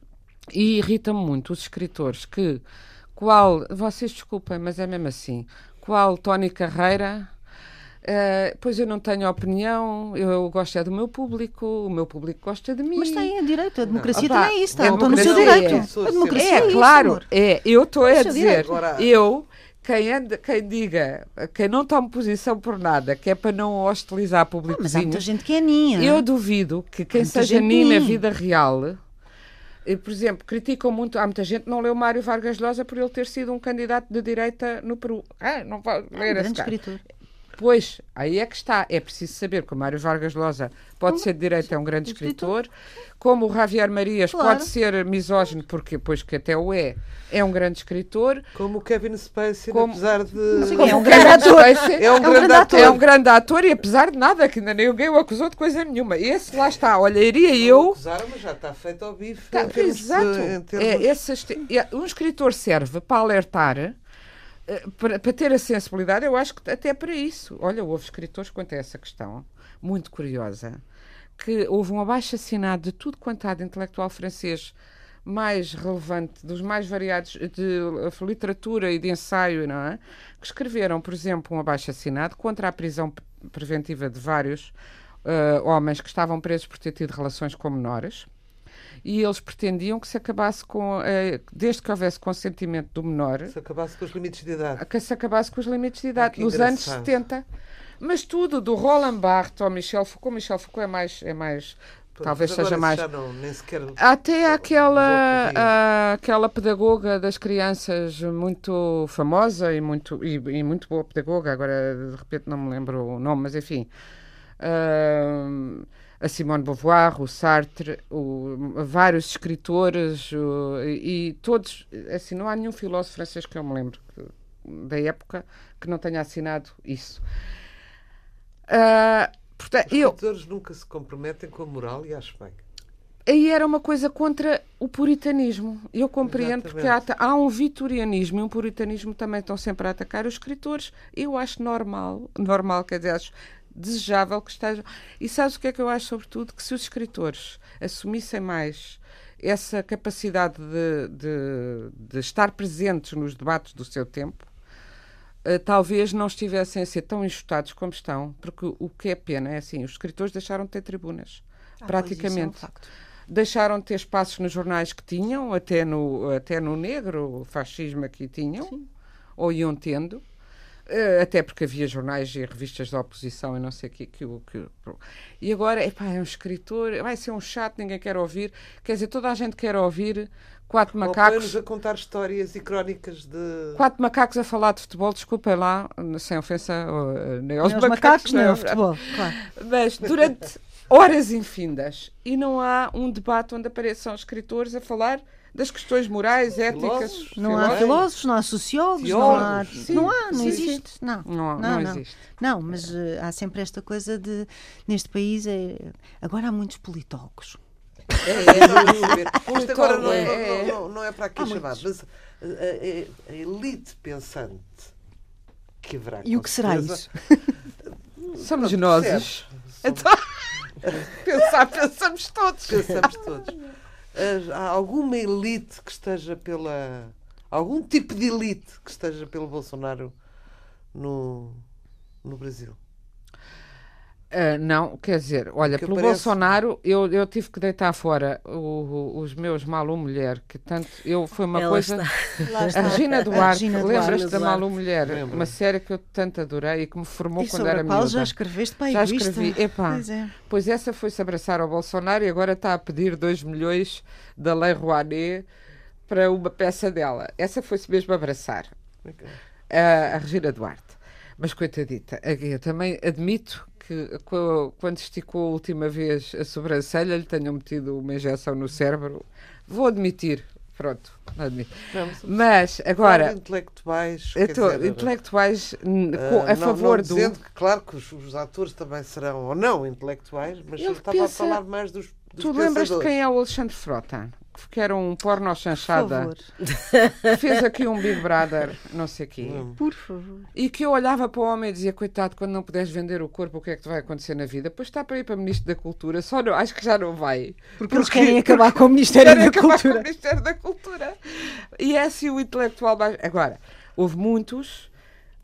e irrita-me muito os escritores que, qual, vocês desculpem, mas é mesmo assim, qual Tony Carreira. eh, pois eu não tenho opinião, eu gosto é do meu público, o meu público gosta de mim. Mas tem direito, a democracia Opa, também é isso, a estão no seu direito. é- A democracia É, é, isso, claro, amor. é. Eu estou a É dizer. Agora- eu, quem, anda, quem diga, quem não toma posição por nada, que é para não hostilizar Ah, público mas há muita gente que é ninha. eu duvido que quem seja Nina na ninha. vida real, por exemplo, criticam muito, há muita gente que não leu Mário Vargas Llosa por ele ter sido um candidato de direita no Peru. Ah, não vai É um ler esse grande cara. escritor. Pois, aí é que está. É preciso saber que o Mário Vargas Llosa pode ser de direita, é um grande escritor, como o Javier Marias Claro. pode ser misógino, porque, pois que até o é, é um grande escritor. Como o Kevin Spacey, Como- apesar de. Sim, Como é um o grande ator. É um grande ator. É um grande ator e apesar de nada, que ainda ninguém o acusou de coisa nenhuma. Esse lá está, olha, iria eu. Acusaram, mas já está feito ao bife. Tá, termos de- exato. em termos- É, esse é, um escritor serve para alertar para, para, ter a sensibilidade, eu acho que até para isso. Olha, houve escritores quanto a essa questão, muito curiosa, que houve um abaixo-assinado de tudo quanto há de intelectual francês mais relevante, dos mais variados de literatura e de ensaio, não é? Que escreveram, por exemplo, um abaixo-assinado contra a prisão preventiva de vários uh, homens que estavam presos por ter tido relações com menores. E eles pretendiam que se acabasse com, uh, desde que houvesse consentimento do menor, se acabasse com os limites de idade. Que se acabasse com os limites de idade, ah, nos anos 70. Mas tudo, do Roland Barthes ao Michel Foucault, Michel Foucault é mais, é mais talvez seja mais. Não, sequer... Até aquela, a, aquela pedagoga das crianças muito famosa e muito, e, e, muito boa pedagoga, agora de repente não me lembro o nome, mas enfim. Uh, a Simone Beauvoir, o Sartre, o, vários escritores o, e, e, todos, assim, não há nenhum filósofo francês que eu me lembro da época que não tenha assinado isso. Uh, Portanto, Os escritores eu... nunca se comprometem com a moral e acho bem. Aí era uma coisa contra o puritanismo. Eu compreendo Exatamente. porque há, há, um vitorianismo e um puritanismo também estão sempre a atacar os escritores. Eu acho normal, normal, quer dizer, acho desejável que estejam. E sabes o que é que eu acho, sobretudo? Que se os escritores assumissem mais essa capacidade de, de, de estar presentes nos debates do seu tempo, uh, talvez não estivessem a ser tão enxutados como estão, porque o que é pena é assim, os escritores deixaram de ter tribunas, ah, praticamente. É um deixaram de ter espaços nos jornais que tinham, até no, até no negro, o fascismo aqui tinham, Sim. ou iam tendo. Uh, até porque havia jornais e revistas da oposição e não sei o que, que, que, E agora, epá, é um escritor, vai ser um chato, ninguém quer ouvir. Quer dizer, toda a gente quer ouvir quatro macacos. a contar histórias e crónicas de. Quatro macacos a falar de futebol, desculpem lá, sem ofensa uh, nem aos, macacos, macacos, nem ao futebol. Claro. Mas durante horas infindas e não há um debate onde apareçam escritores a falar das questões morais, éticas. Filósofos, não há filósofos, não há sociólogos, não há. Sim, não há, não sim, existe. Sim. Não, não, não, não, existe. Não, mas uh, há sempre esta coisa de. Neste país, é, agora há muitos politólogos. É, é, Isto agora não, é, não, não, não é para aqui Há chamado, mas a, a, a, elite pensante que haverá. E o que será isso? Somos nós. Então, [LAUGHS] pensar, pensamos todos. Pensamos todos. Há alguma elite que esteja pela. Algum tipo de elite que esteja pelo Bolsonaro no, no Brasil? Uh, não, quer dizer, olha, pelo parece... Bolsonaro eu, eu tive que deitar fora o, o, os meus Malu Mulher, que tanto eu foi uma Ela coisa. [LAUGHS] A Regina Duarte, lembras-te da Malu Mulher? Lembro. Uma série que eu tanto adorei e que me formou e quando era miúda. qual já escreveste para Já escrevi. Epá, pois, é. pois essa foi-se abraçar ao Bolsonaro e agora está a pedir 2 milhões da Lei Rouanet para uma peça dela. Essa foi-se mesmo abraçar. Okay. Uh, a Regina Duarte. Mas coitadita, eu também admito que quando esticou a última vez a sobrancelha lhe tenham metido uma injeção no cérebro. Vou admitir. Pronto, admito. Mas agora. Intelectuais. Tô, dizer, intelectuais uh, a não, favor não dizendo que, claro, que os, os, atores também serão ou não intelectuais, mas eu estava pensa... a falar mais dos. dos tu lembras de quem é o Alexandre Frota? Que era um porno chanchada. Fez aqui um Big Brother, não sei o quê. Por favor. E que eu olhava para o homem e dizia: coitado, quando não puderes vender o corpo, o que é que te vai acontecer na vida? Pois está para ir para Ministro da Cultura, só não, acho que já não vai. Porque, porque eles querem acabar com o Ministério da Cultura. Com o Ministério da Cultura. E é assim o intelectual mais. Agora, houve muitos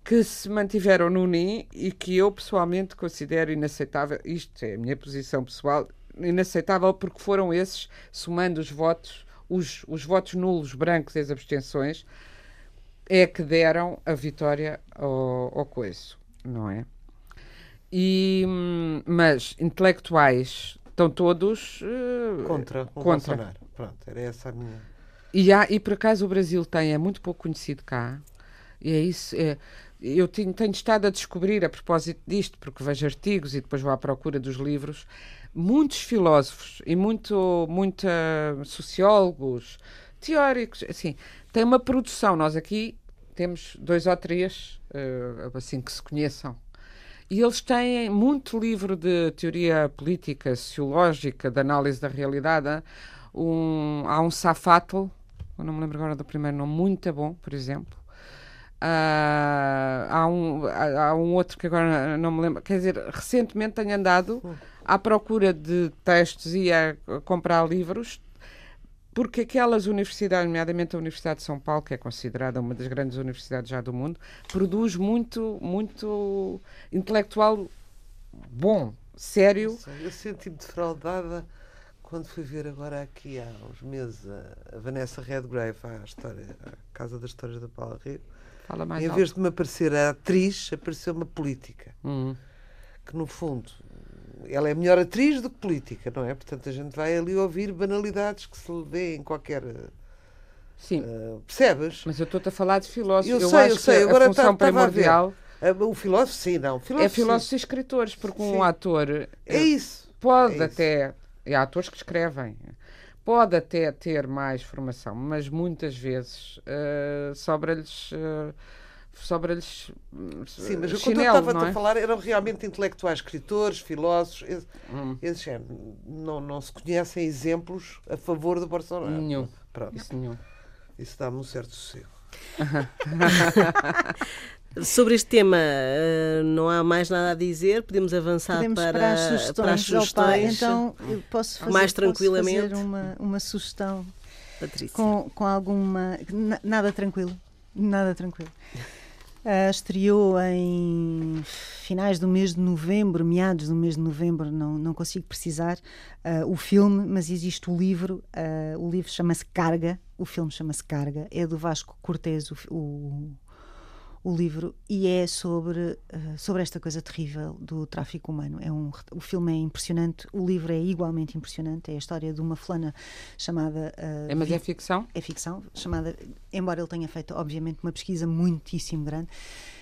que se mantiveram no NIM e que eu pessoalmente considero inaceitável. Isto é a minha posição pessoal inaceitável porque foram esses, somando os votos, os, os votos nulos, brancos e as abstenções, é que deram a vitória ao, ao coiso, não é? E, mas intelectuais estão todos uh, contra o contra. Bolsonaro. Pronto, era essa a minha. E, há, e por acaso o Brasil tem, é muito pouco conhecido cá, e é isso. É, eu tenho, tenho estado a descobrir a propósito disto, porque vejo artigos e depois vou à procura dos livros muitos filósofos e muito, muita sociólogos, teóricos, assim, tem uma produção. Nós aqui temos dois ou três, uh, assim, que se conheçam. E eles têm muito livro de teoria política, sociológica, de análise da realidade. Um, há um Safatl, eu não me lembro agora do primeiro nome, muito bom, por exemplo. Uh, há, um, há, há, um outro que agora não me lembro. Quer dizer, recentemente tenho andado à procura de textos e a comprar livros, porque aquelas universidades, nomeadamente a Universidade de São Paulo, que é considerada uma das grandes universidades já do mundo, produz muito, muito intelectual bom, sério. Eu senti-me defraudada quando fui ver agora aqui há uns meses a, Vanessa Redgrave, à, história, à Casa das Histórias da Paula Rio Fala mais em alto. vez de me aparecer a atriz, apareceu uma política. Uhum. Que no fundo ela é melhor atriz do que política, não é? Portanto, a gente vai ali ouvir banalidades que se vê em qualquer. Sim. Uh, percebes? Mas eu estou-te a falar de filósofos. Eu, eu sei, eu sei. Agora a função tá, primordial. Uh, o filósofo, sim, não. Filósofo, é filósofos sim. e escritores, porque sim. um ator. É isso. Pode é até. Isso. E há atores que escrevem. Pode até ter mais formação, mas muitas vezes uh, sobra-lhes. Uh, sobra-lhes Sim, mas chinelo, o que eu estava não é? a falar eram realmente intelectuais, escritores, filósofos. Esse, hum. esses, é, não, não se conhecem exemplos a favor do Bolsonaro. Nenhum. Pronto. Isso nenhum. Isso dá-me um certo sossego. [LAUGHS] Sobre este tema não há mais nada a dizer, podemos avançar podemos para, para, as sugestões. Para as sugestões. então, eu posso fazer, mais tranquilamente. Posso fazer uma, uma sugestão Patrícia. Com, com alguma. Nada tranquilo. Nada tranquilo. Uh, estreou em finais do mês de novembro, meados do mês de novembro, não, não consigo precisar uh, o filme, mas existe o livro. Uh, o livro chama-se Carga, o filme chama-se Carga, é do Vasco Cortez, o, o, o livro, e é sobre, sobre esta coisa terrível do tráfico humano. É um, o filme é impressionante, o livro é igualmente impressionante. É a história de uma fulana chamada. é, mas é ficção? É ficção, chamada, embora ele tenha feito, obviamente, uma pesquisa muitíssimo grande,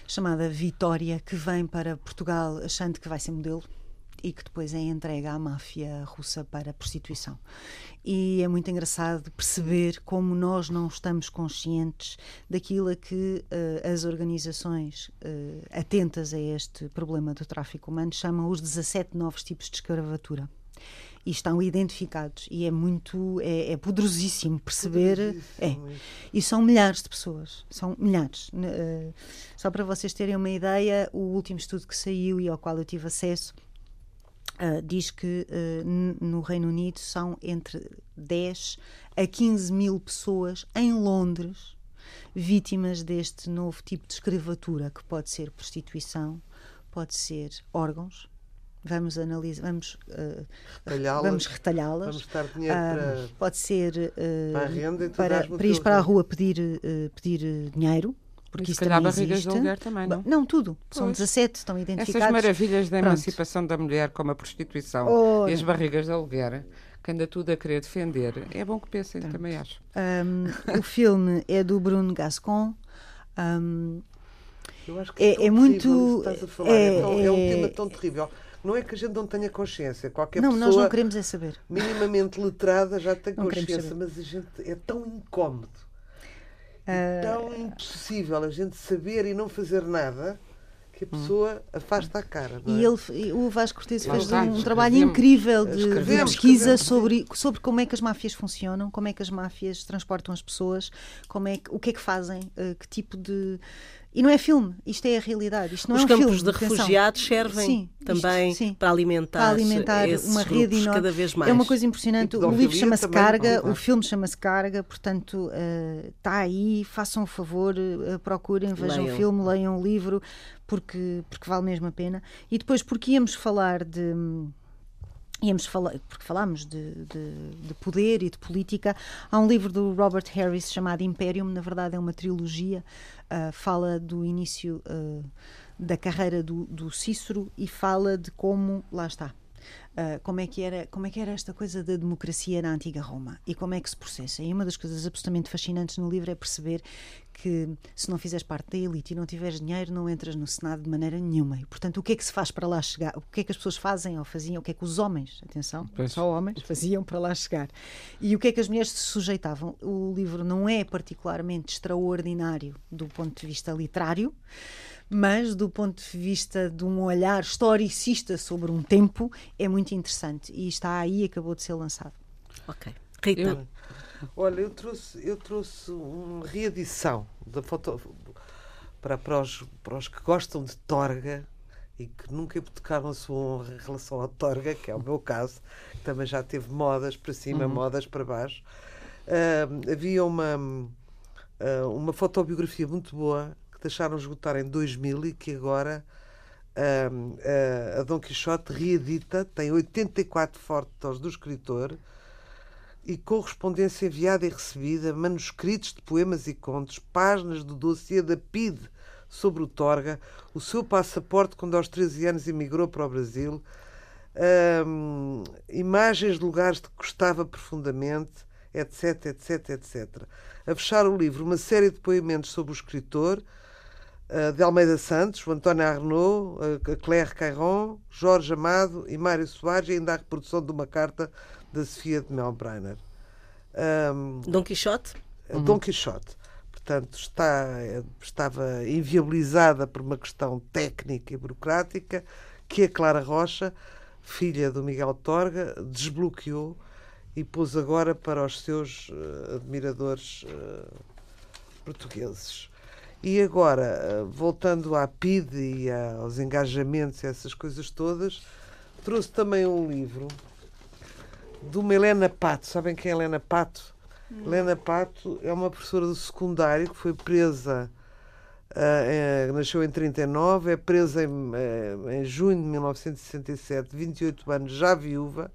chamada Vitória, que vem para Portugal achando que vai ser modelo e que depois é entregue à máfia russa para prostituição. E é muito engraçado perceber como nós não estamos conscientes daquilo a que uh, as organizações uh, atentas a este problema do tráfico humano chamam os 17 novos tipos de escravatura. E estão identificados. E é muito é, é poderosíssimo perceber Poderosíssimo. é. E são milhares de pessoas. São milhares. Uh, só para vocês terem uma ideia o último estudo que saiu e ao qual eu tive acesso Uh, diz que uh, no Reino Unido são entre 10 a 15 mil pessoas em Londres vítimas deste novo tipo de escravatura, que pode ser prostituição, pode ser órgãos. Vamos analisar, vamos uh, retalhá-las, vamos dar dinheiro para, pode ser para a renda e tu para, para ir para a rua pedir, pedir dinheiro porque e isso se calhar barrigas existe. de aluguer também, não? Não, tudo. São Pois. 17, estão identificados. Essas maravilhas da Pronto. emancipação da mulher, como a prostituição Ora. e as barrigas de aluguer, que anda tudo a querer defender, é bom que pensem, também acho. Um, o filme é do Bruno Gascon. Um, Eu acho que É- tão é muito- terrível isso que estás a falar. é- É, tão- é um é- tema tão terrível. Não é que a gente não tenha consciência. Qualquer não, pessoa nós não queremos é saber. minimamente letrada já tem Não consciência, mas a gente é tão incómodo, E tão impossível a gente saber e não fazer nada que a pessoa afasta a cara. não E é? ele, o Vasco Cortes fez está, um trabalho incrível de, de pesquisa sobre, sobre como é que as máfias funcionam, como é que as máfias transportam as pessoas, como é que, o que é que fazem, eh, que tipo de. E não é filme, isto é a realidade. Isto não Os é um campos filme, de atenção. refugiados servem Sim, isto- também sim. para alimentar, para alimentar uma rede enorme. cada vez mais. É uma coisa impressionante. O livro chama-se Carga, o filme chama-se Carga, portanto está aí, façam o favor, eh, procurem, vejam Leiam. o filme, leiam o livro, porque, porque vale mesmo a pena. E depois, porque íamos falar de. Íamos falar, porque falámos de, de, de poder e de política. Há um livro do Robert Harris chamado Imperium, na verdade é uma trilogia, ah, fala do início ah, da carreira do, do Cícero e fala de como, lá está, ah, como, é que era, como é que era esta coisa da democracia na antiga Roma e como é que se processa. E uma das coisas absolutamente fascinantes no livro é perceber que se não fizeres parte da elite e não tiveres dinheiro, não entras no Senado de maneira nenhuma. E, portanto, o que é que se faz para lá chegar? O que é que as pessoas fazem ou faziam? O que é que os homens, atenção, Pois. só homens, faziam para lá chegar? E o que é que as mulheres se sujeitavam? O livro não é particularmente extraordinário do ponto de vista literário, mas do ponto de vista de um olhar historicista sobre um tempo, é muito interessante. E está aí, acabou de ser lançado. Ok. Rita, Eu- Olha, eu trouxe, eu trouxe uma reedição da foto, para, para, os, para os que gostam de Torga e que nunca hipotecaram a sua honra em relação à Torga, que é o meu caso, que também já teve modas para cima, uhum. modas para baixo. Uh, havia uma, uh, uma fotobiografia muito boa deixaram esgotar em 2000 e que agora uh, a Dom Quixote reedita, tem 84 fotos do escritor e correspondência enviada e recebida, manuscritos de poemas e contos, páginas do dossiê da PID sobre o Torga, o seu passaporte quando aos 13 anos emigrou para o Brasil, um, imagens de lugares de que gostava profundamente, etc, etc, etc. A fechar o livro, uma série de depoimentos sobre o escritor, de Almeida Santos, o António Arnaud, uh, Claire Cairon, Jorge Amado e Mário Soares, e ainda a reprodução de uma carta da Sofia de Melbrenner. Um, Dom Quixote? Uhum. Dom Quixote. Portanto, está, estava inviabilizada por uma questão técnica e burocrática que a Clara Rocha, filha do Miguel Torga, desbloqueou e pôs agora para os seus admiradores portugueses. E agora, uh, voltando à PID e aos engajamentos e essas coisas todas, trouxe também um livro de uma Helena Pato. Sabem quem é Helena Pato? Hum. Helena Pato é uma professora do secundário que foi presa, uh, é, nasceu em 39, é presa em, uh, em junho de 1967, 28 anos, já viúva.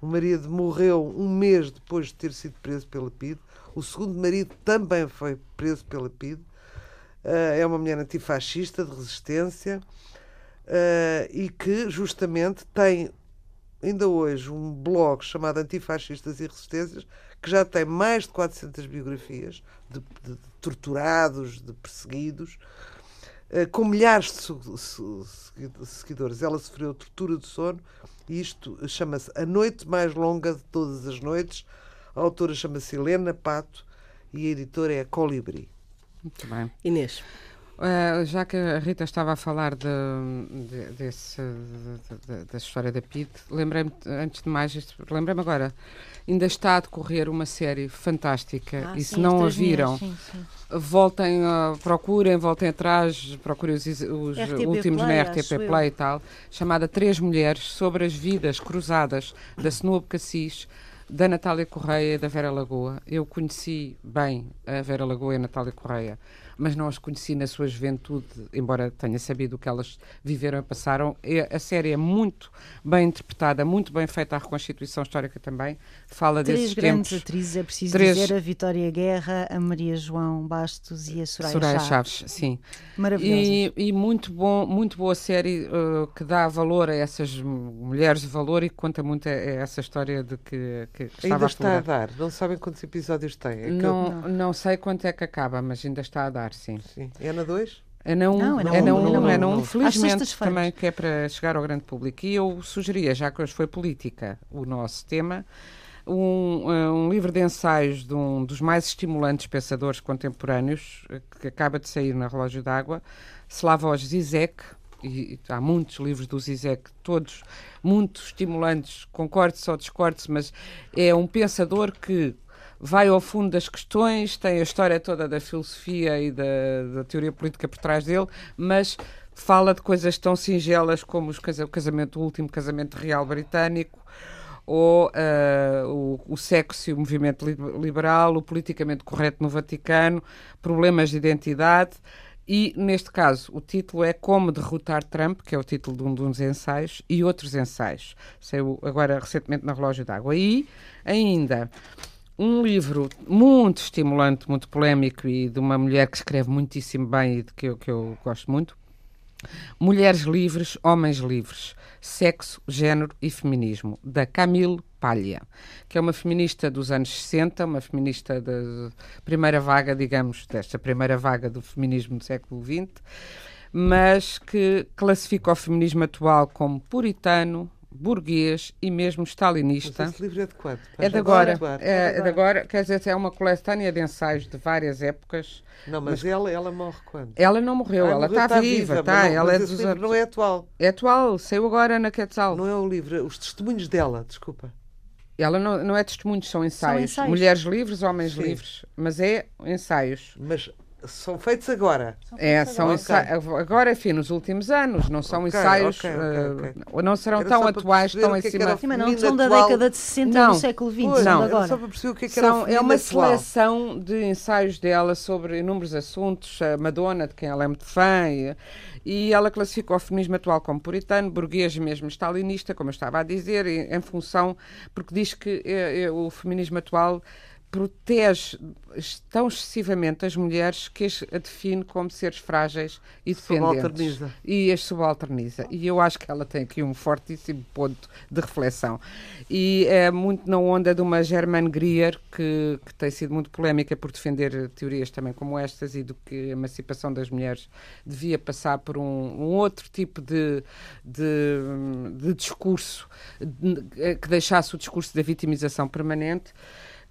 O marido morreu um mês depois de ter sido preso pela PID. O segundo marido também foi preso pela PID. Uh, é uma mulher antifascista de resistência e que justamente tem ainda hoje um blog chamado Antifascistas e Resistências, que já tem mais de 400 biografias de, de, de torturados, de perseguidos, uh, com milhares de seguidores. Ela sofreu tortura de sono e isto chama-se A Noite Mais Longa de Todas as Noites. A autora chama-se Helena Pato e a editora é a Colibri. Muito bem. Inês. Uh, já que a Rita estava a falar de, de, desse, de, da história da PID, lembrei-me, antes de mais, lembrei-me agora, ainda está a decorrer uma série fantástica ah, e sim, se não a viram, sim, sim. voltem, uh, procurem, voltem atrás, procurem os, os últimos Play, na RTP Play eu. e tal, chamada Três Mulheres sobre as vidas cruzadas da Senua Cassis, da Natália Correia e da Vera Lagoa. Eu conheci bem a Vera Lagoa e a Natália Correia mas não as conheci na sua juventude, embora tenha sabido o que elas viveram e passaram. A série é muito bem interpretada, muito bem feita a reconstituição histórica também. Fala Três desses grandes tempos. atrizes, é preciso Três... dizer, a Vitória Guerra, a Maria João Bastos e a Soraya, Soraya Chaves. Chaves. sim. Maravilhosa. E, e, muito, bom, muito boa série uh, que dá valor a essas mulheres de valor e que conta muito a, a essa história de que, que, que Ainda está a dar, não sabem quantos episódios tem. É não, eu... não sei quanto é que acaba, mas ainda está a dar sim. sim. É na 2? É na 1, um, é na 1, um, é na 1, um, felizmente também que é para chegar ao grande público. E eu sugeria, já que hoje foi política o nosso tema, um, eh, um, livro de ensaios de um dos mais estimulantes pensadores contemporâneos, eh, que acaba de sair na Relógio d'Água, Slavoj Zizek, e há muitos livros do Zizek, todos muito estimulantes, concordo ou discordo mas é um pensador que vai ao fundo das questões, tem a história toda da filosofia e da, da teoria política por trás dele, mas fala de coisas tão singelas como os, o casamento, o último casamento real britânico, ou uh, o, o, sexo e o movimento liberal, o politicamente correto no Vaticano, problemas de identidade. E, neste caso, o título é Como Derrotar Trump, que é o título de um dos ensaios, e outros ensaios. Saiu agora recentemente na Relógio d'Água. E ainda um livro muito estimulante, muito polémico e de uma mulher que escreve muitíssimo bem e de que eu, que eu gosto muito. Mulheres Livres, Homens Livres, Sexo, Género e Feminismo, da Camille Palha, que é uma feminista dos anos 60, uma feminista da primeira vaga, digamos, desta primeira vaga do feminismo do século XX, mas que classifica o feminismo atual como puritano, burguês e mesmo stalinista. Mas esse livro é de quando? É de agora. É, é de agora. Quer dizer, é uma coletânea de ensaios de várias épocas. Não, mas, mas ela, ela morre quando? Ela não morreu, ah, ela está tá viva. Tá, não, ela é dos livro não é atual. É atual, saiu agora na Quetzal. Não é o livro, os testemunhos dela, desculpa. Ela não, não é testemunhos, são ensaios. são ensaios. Mulheres livres, homens Sim. livres. Mas é ensaios. Mas são feitos agora. É, são Ok. ensaios, agora, enfim, nos últimos anos, não são Ok, ensaios, ok, ok, ok. eh, não serão Era tão atuais, tão em é que cima. era Sim, mas não são da atual. década de 60 Não. do século XX, Pois, não, agora. só para perceber o que é que era São, é uma atual. seleção de ensaios dela sobre inúmeros assuntos, a Madonna, de quem ela é muito fã, e, e ela classificou o feminismo atual como puritano, burguês mesmo stalinista, como eu estava a dizer, e- em função, porque diz que eh, eh, o feminismo atual protege tão excessivamente as mulheres que as define como seres frágeis e dependentes. Subalterniza. E as subalterniza. E eu acho que ela tem aqui um fortíssimo ponto de reflexão. E é muito na onda de uma Germaine Greer, que, que tem sido muito polémica por defender teorias também como estas e do que a emancipação das mulheres devia passar por um, um outro tipo de, de, de discurso que deixasse o discurso da vitimização permanente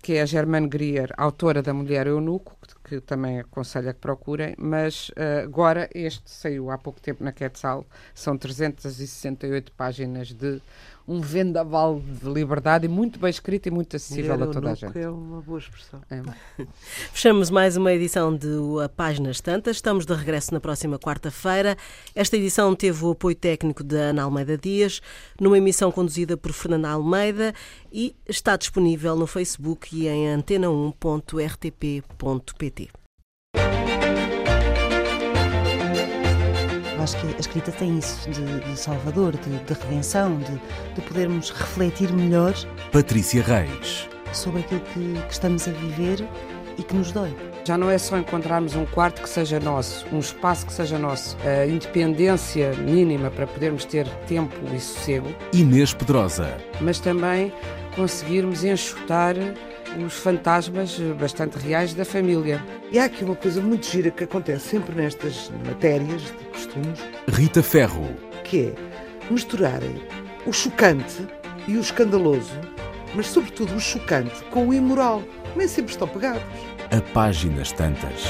que é a Germaine Greer, autora da Mulher Eunuco, que, que também aconselho a que procurem, mas eh, agora este saiu há pouco tempo na Quetzal, são 368 páginas de um vendaval de liberdade e muito bem escrito e muito acessível Mulher a toda a gente. É uma boa expressão. É. [LAUGHS] Fechamos mais uma edição de A Páginas Tantas. Estamos de regresso na próxima quarta-feira. Esta edição teve o apoio técnico da Ana Almeida Dias, numa emissão conduzida por Fernanda Almeida e está disponível no Facebook e em antena1.rtp.pt. acho que a escrita tem isso de, de salvador, de, de redenção, de, de podermos refletir melhor Patrícia Reis. sobre aquilo que, que estamos a viver e que nos dói. Já não é só encontrarmos um quarto que seja nosso, um espaço que seja nosso, a independência mínima para podermos ter tempo e sossego, Inês Pedrosa. mas também conseguirmos enxutar os fantasmas bastante reais da família. E há aqui uma coisa muito gira que acontece sempre nestas matérias de costumes, Rita Ferro. que é misturarem o chocante e o escandaloso, mas sobretudo o chocante com o imoral. Nem sempre estão pegados. A Páginas Tantas.